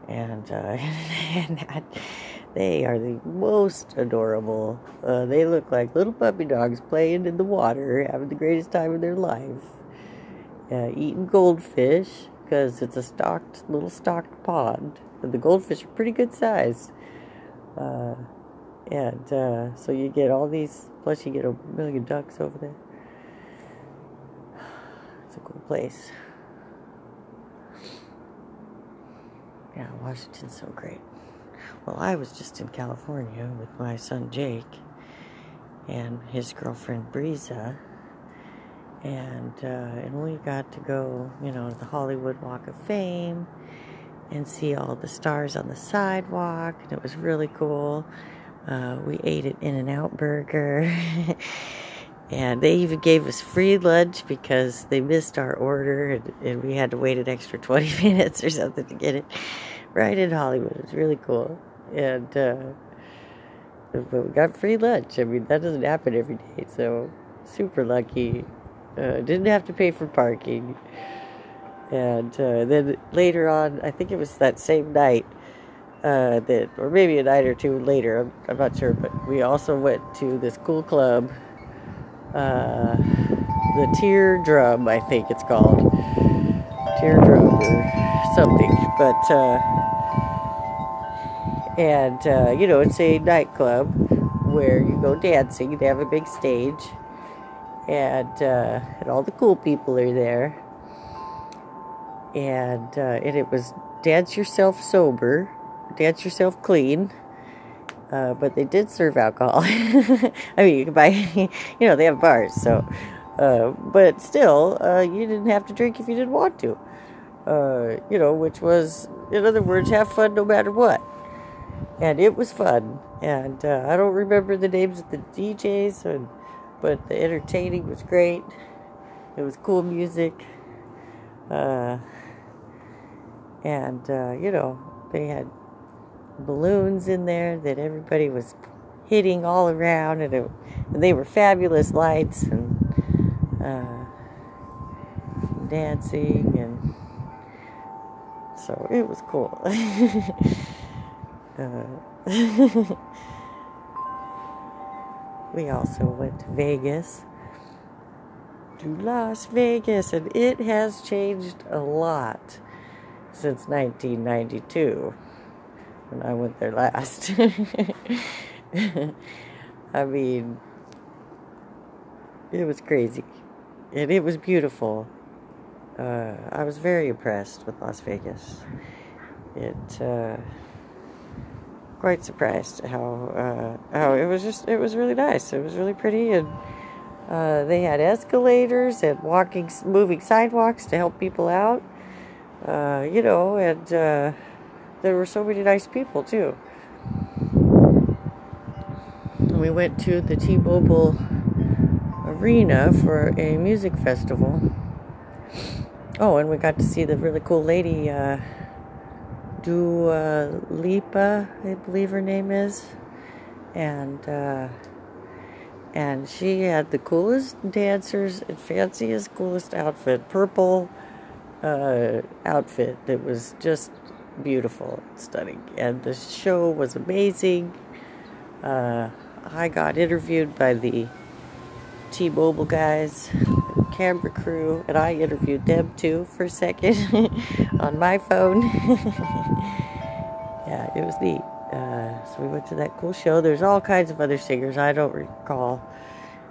Speaker 1: and, uh, (laughs) and that, they are the most adorable. Uh, they look like little puppy dogs playing in the water, having the greatest time of their life, uh, eating goldfish because it's a stocked little stocked pond. And the goldfish are pretty good size. Uh, and uh, so you get all these, plus you get a million ducks over there. (sighs) It's a cool place. Yeah, Washington's so great. Well, I was just in California with my son Jake and his girlfriend Breeza, and uh, and we got to go, you know, to the Hollywood Walk of Fame and see all the stars on the sidewalk, and it was really cool. Uh, we ate at In and Out Burger. (laughs) and they even gave us free lunch because they missed our order and, and, we had to wait an extra (laughs) 20 minutes or something to get it right in Hollywood. It's really cool. And, uh, but we got free lunch. I mean, that doesn't happen every day, so super lucky. Uh, didn't have to pay for parking. And uh, then later on, I think it was that same night, uh, that, or maybe a night or two later, I'm, I'm, not sure, but we also went to this cool club, uh, the Teardrum, I think it's called. Teardrum or something. But, uh, and, uh, you know, it's a nightclub where you go dancing, they have a big stage, and, uh, and all the cool people are there and uh, and it was dance yourself sober, dance yourself clean. Uh, but they did serve alcohol. (laughs) I mean, you can buy, (laughs) you know, they have bars, so. Uh, but still, uh, you didn't have to drink if you didn't want to. Uh, you know, which was, in other words, have fun no matter what. And it was fun. And uh, I don't remember the names of the DJs, and, but the entertaining was great. It was cool music. Uh, and uh, you know they had balloons in there that everybody was hitting all around, and, it, and they were fabulous lights and uh, dancing, and so it was cool. (laughs) (laughs) we also went to Vegas to Las Vegas, and it has changed a lot since 1992 when I went there last. (laughs) I mean, it was crazy. And it was beautiful. Uh, I was very impressed with Las Vegas. It, uh, quite surprised how, uh, how it was just, it was really nice. It was really pretty and, uh, they had escalators and walking, moving sidewalks to help people out. Uh, you know, and uh, there were so many nice people too. We went to the T-Mobile Arena for a music festival. Oh, and we got to see the really cool lady, uh, Dua Lipa, I believe her name is, and uh, and she had the coolest dancers and fanciest, coolest outfit, purple uh, outfit that was just beautiful, stunning, and the show was amazing. Uh, I got interviewed by the T-Mobile guys, camera crew, and I interviewed them too for a second (laughs) on my phone. (laughs) yeah, it was neat. Uh, so we went to that cool show. There's all kinds of other singers. I don't recall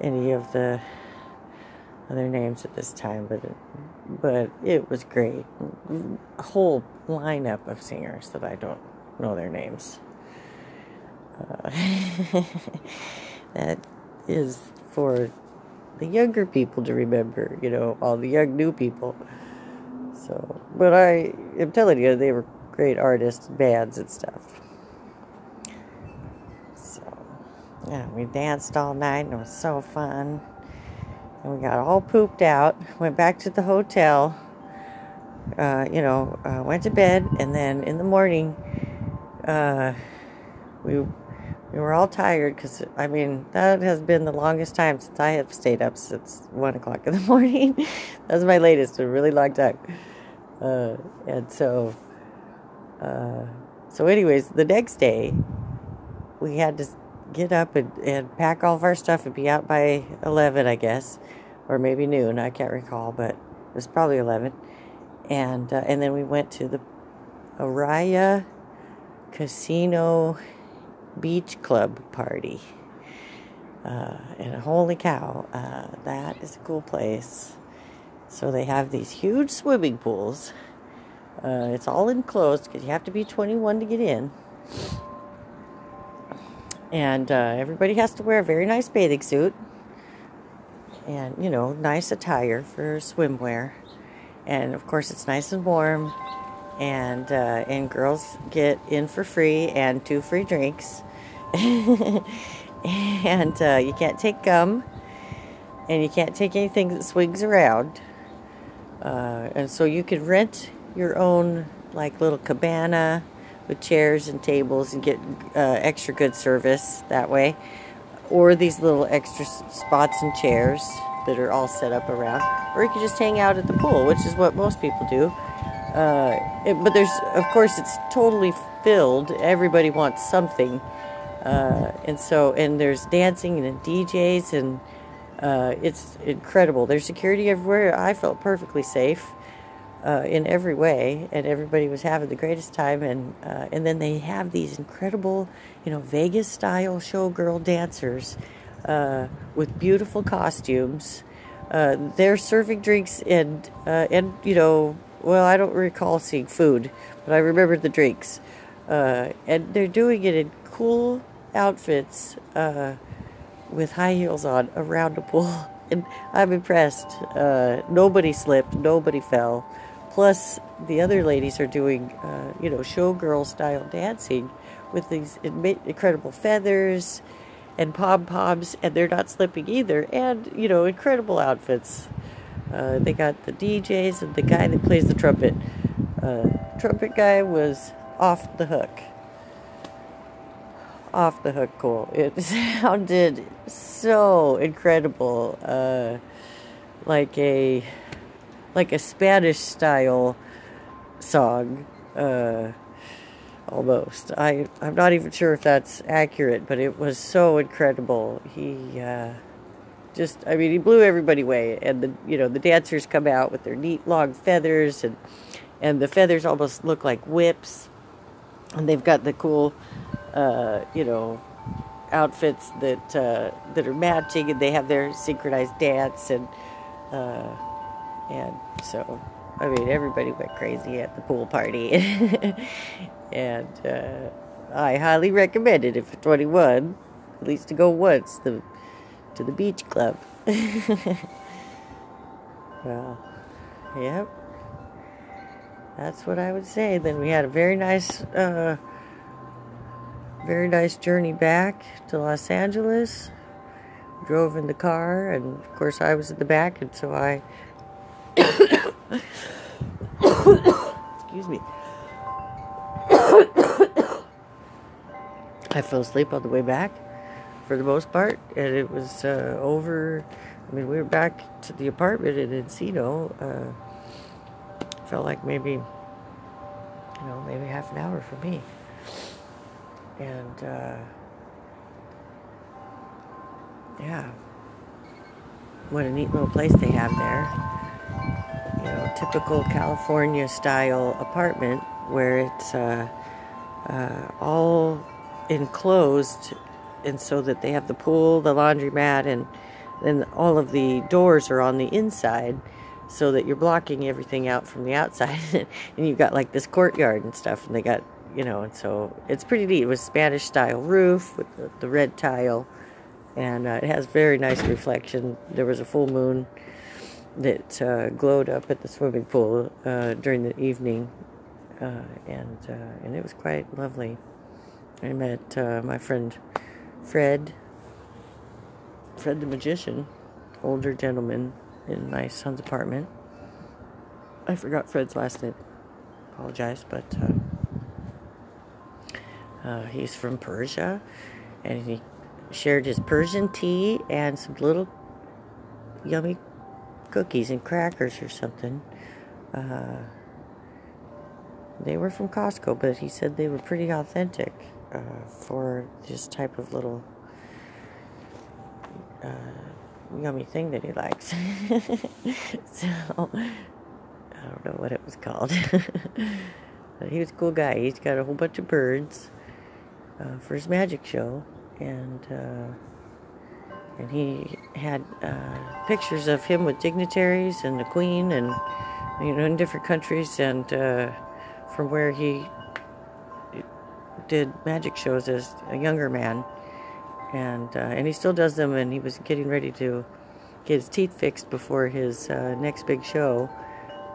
Speaker 1: any of the other names at this time, but it, but it was great. A whole lineup of singers that I don't know their names. Uh, (laughs) that is for the younger people to remember, you know, all the young new people. So, but I am telling you, they were great artists, bands, and stuff. So, yeah, we danced all night and it was so fun. And we got all pooped out, went back to the hotel, uh, you know, uh, went to bed, and then in the morning, uh, we we we were all tired because I mean that has been the longest time since I have stayed up since one o'clock in the (laughs) morning. That's my latest, a really long time. Uh, and so, uh, so anyways, the next day we had to get up and, and pack all of our stuff and be out by eleven, I guess, or maybe noon. I can't recall, but it was probably eleven. And uh, and then we went to the Araya Casino Beach Club party. Uh, and holy cow, uh, that is a cool place. So they have these huge swimming pools. Uh, it's all enclosed because you have to be 21 to get in. And uh, everybody has to wear a very nice bathing suit and, you know, nice attire for swimwear. And of course, it's nice and warm. And, uh, and girls get in for free and two free drinks. (laughs) and uh, you can't take gum. And you can't take anything that swings around. Uh, and so you could rent your own, like, little cabana with chairs and tables and get uh, extra good service that way. Or these little extra spots and chairs that are all set up around. Or you could just hang out at the pool, which is what most people do. Uh, it, but there's, of course, it's totally filled. Everybody wants something. Uh, and so, and there's dancing and DJs, and uh, it's incredible. There's security everywhere. I felt perfectly safe uh, in every way, and everybody was having the greatest time. And uh, and then they have these incredible, you know, Vegas style showgirl dancers uh, with beautiful costumes. Uh, they're serving drinks and uh, and you know, well, I don't recall seeing food, but I remember the drinks. Uh, and they're doing it in cool outfits with high heels on around a pool. (laughs) And I'm impressed. nobody slipped, nobody fell. Plus, the other ladies are doing, uh, you know, showgirl style dancing with these incredible feathers and pom poms, and they're not slipping either. And, you know, incredible outfits. Uh, they got the DJs and the guy that plays the trumpet. Uh, trumpet guy was off the hook. Off the hook, cool. It (laughs) sounded so incredible, uh, like a like a Spanish style song, uh, almost. I I'm not even sure if that's accurate, but it was so incredible. He uh, just I mean he blew everybody away, and the you know the dancers come out with their neat long feathers, and and the feathers almost look like whips, and they've got the cool, uh, you know. Outfits that uh, that are matching, and they have their synchronized dance, and uh, and so, I mean, everybody went crazy at the pool party. (laughs) and uh, I highly recommend it if you're 21, at least to go once the, to the beach club. (laughs) well, yep. That's what I would say. Then we had a very nice, uh, very nice journey back to Los Angeles. Drove in the car, and of course, I was in the back, and so I (coughs) Excuse me. (coughs) I fell asleep on the way back for the most part, and it was uh, over. I mean, we were back to the apartment in Encino. Uh, felt like maybe, you know, maybe half an hour for me. And, uh, yeah, what a neat little place they have there you know, typical California style apartment where it's uh, uh, all enclosed, and so that they have the pool, the laundromat, and then all of the doors are on the inside, so that you're blocking everything out from the outside, (laughs) and you've got like this courtyard and stuff, and they got you know, and so it's pretty neat. It was Spanish style roof with the, the red tile, and uh, it has very nice reflection. There was a full moon that uh, glowed up at the swimming pool uh, during the evening, uh, and uh, and it was quite lovely. I met uh, my friend Fred, Fred the magician, older gentleman in my son's apartment. I forgot Fred's last name. Apologize, but Uh, he's from Persia, and he shared his Persian tea and some little yummy cookies and crackers or something. Uh, they were from Costco, but he said they were pretty authentic uh, for this type of little uh, yummy thing that he likes. (laughs) so I don't know what it was called. (laughs) but he was a cool guy. He's got a whole bunch of birds uh, for his magic show, and uh, and he had uh, pictures of him with dignitaries and the Queen, and you know, in different countries, and uh, from where he did magic shows as a younger man, and uh, and he still does them, and he was getting ready to get his teeth fixed before his uh, next big show,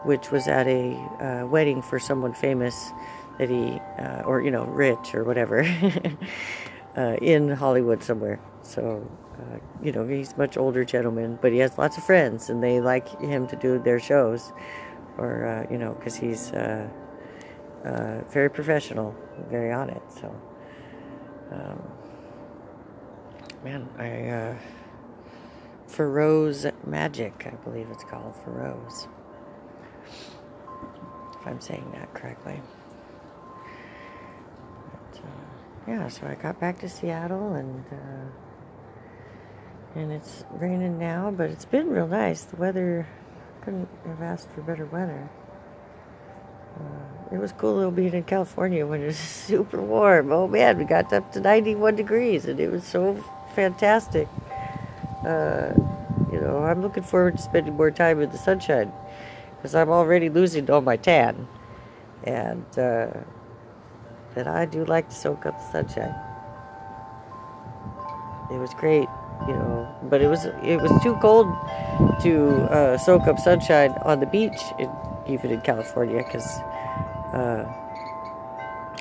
Speaker 1: which was at a wedding for someone famous that he, or you know, rich or whatever. (laughs) Uh, in Hollywood somewhere. So, uh, you know, he's much older gentleman, but he has lots of friends, and they like him to do their shows, or uh, you know, because he's uh, uh, very professional, very on it. So, um, man, I uh, Rose Magic, I believe it's called Rose, if I'm saying that correctly yeah, so I got back to Seattle and uh, and it's raining now, but it's been real nice. The weather couldn't have asked for better weather. Uh, it was cool being in California when it was (laughs) super warm. Oh man, we got up to 91 degrees and it was so fantastic. Uh, you know, I'm looking forward to spending more time in the sunshine because I'm already losing all my tan. And uh, I do like to soak up the sunshine. It was great, you know, but it was it was too cold to uh, soak up sunshine on the beach, in, even in California, because uh,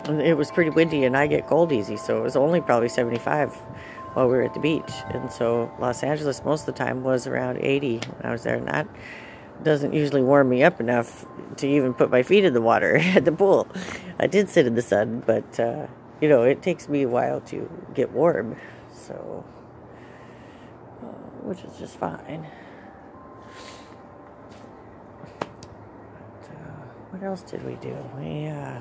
Speaker 1: it was pretty windy and I get cold easy. So it was only probably 75 while we were at the beach, and so Los Angeles most of the time was around 80 when I was there, and that doesn't usually warm me up enough to even put my feet in the water (laughs) at the pool. I did sit in the sun, but uh, you know, it takes me a while to get warm, so uh, which is just fine. But, uh, what else did we do? We uh,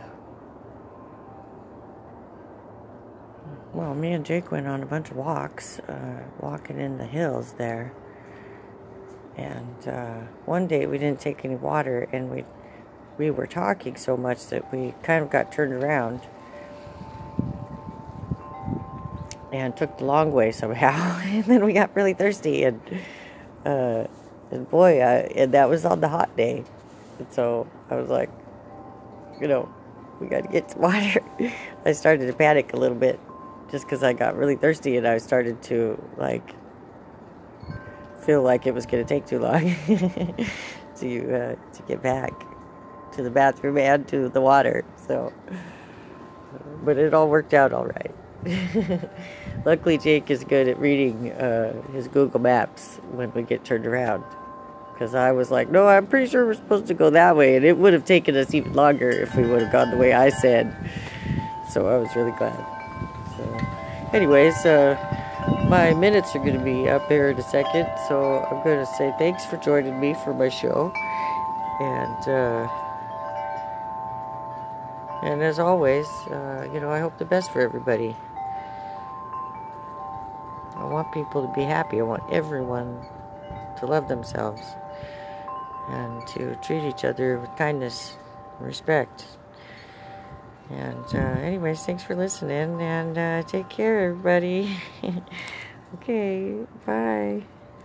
Speaker 1: well, me and Jake went on a bunch of walks, uh, walking in the hills there and uh, one day we didn't take any water, and we we were talking so much that we kind of got turned around and took the long way somehow. (laughs) and then we got really thirsty, and uh, and boy, uh, and that was on the hot day. And so I was like, you know, we got to get some (laughs) water. I started to panic a little bit just because I got really thirsty, and I started to like feel like it was going to take too long (laughs) to uh, to get back to the bathroom and to the water. So, but it all worked out all right. (laughs) Luckily, Jake is good at reading uh, his Google Maps when we get turned around. Because I was like, no, I'm pretty sure we're supposed to go that way. And it would have taken us even longer if we would have gone the way I said. So I was really glad. So, anyways, uh, my minutes are going to be up here in a second, so I'm going to say thanks for joining me for my show. And, uh, and as always, uh, you know, I hope the best for everybody. I want people to be happy. I want everyone to love themselves and to treat each other with kindness and respect. And, uh, anyways, thanks for listening and uh, take care, everybody. (laughs) okay, bye.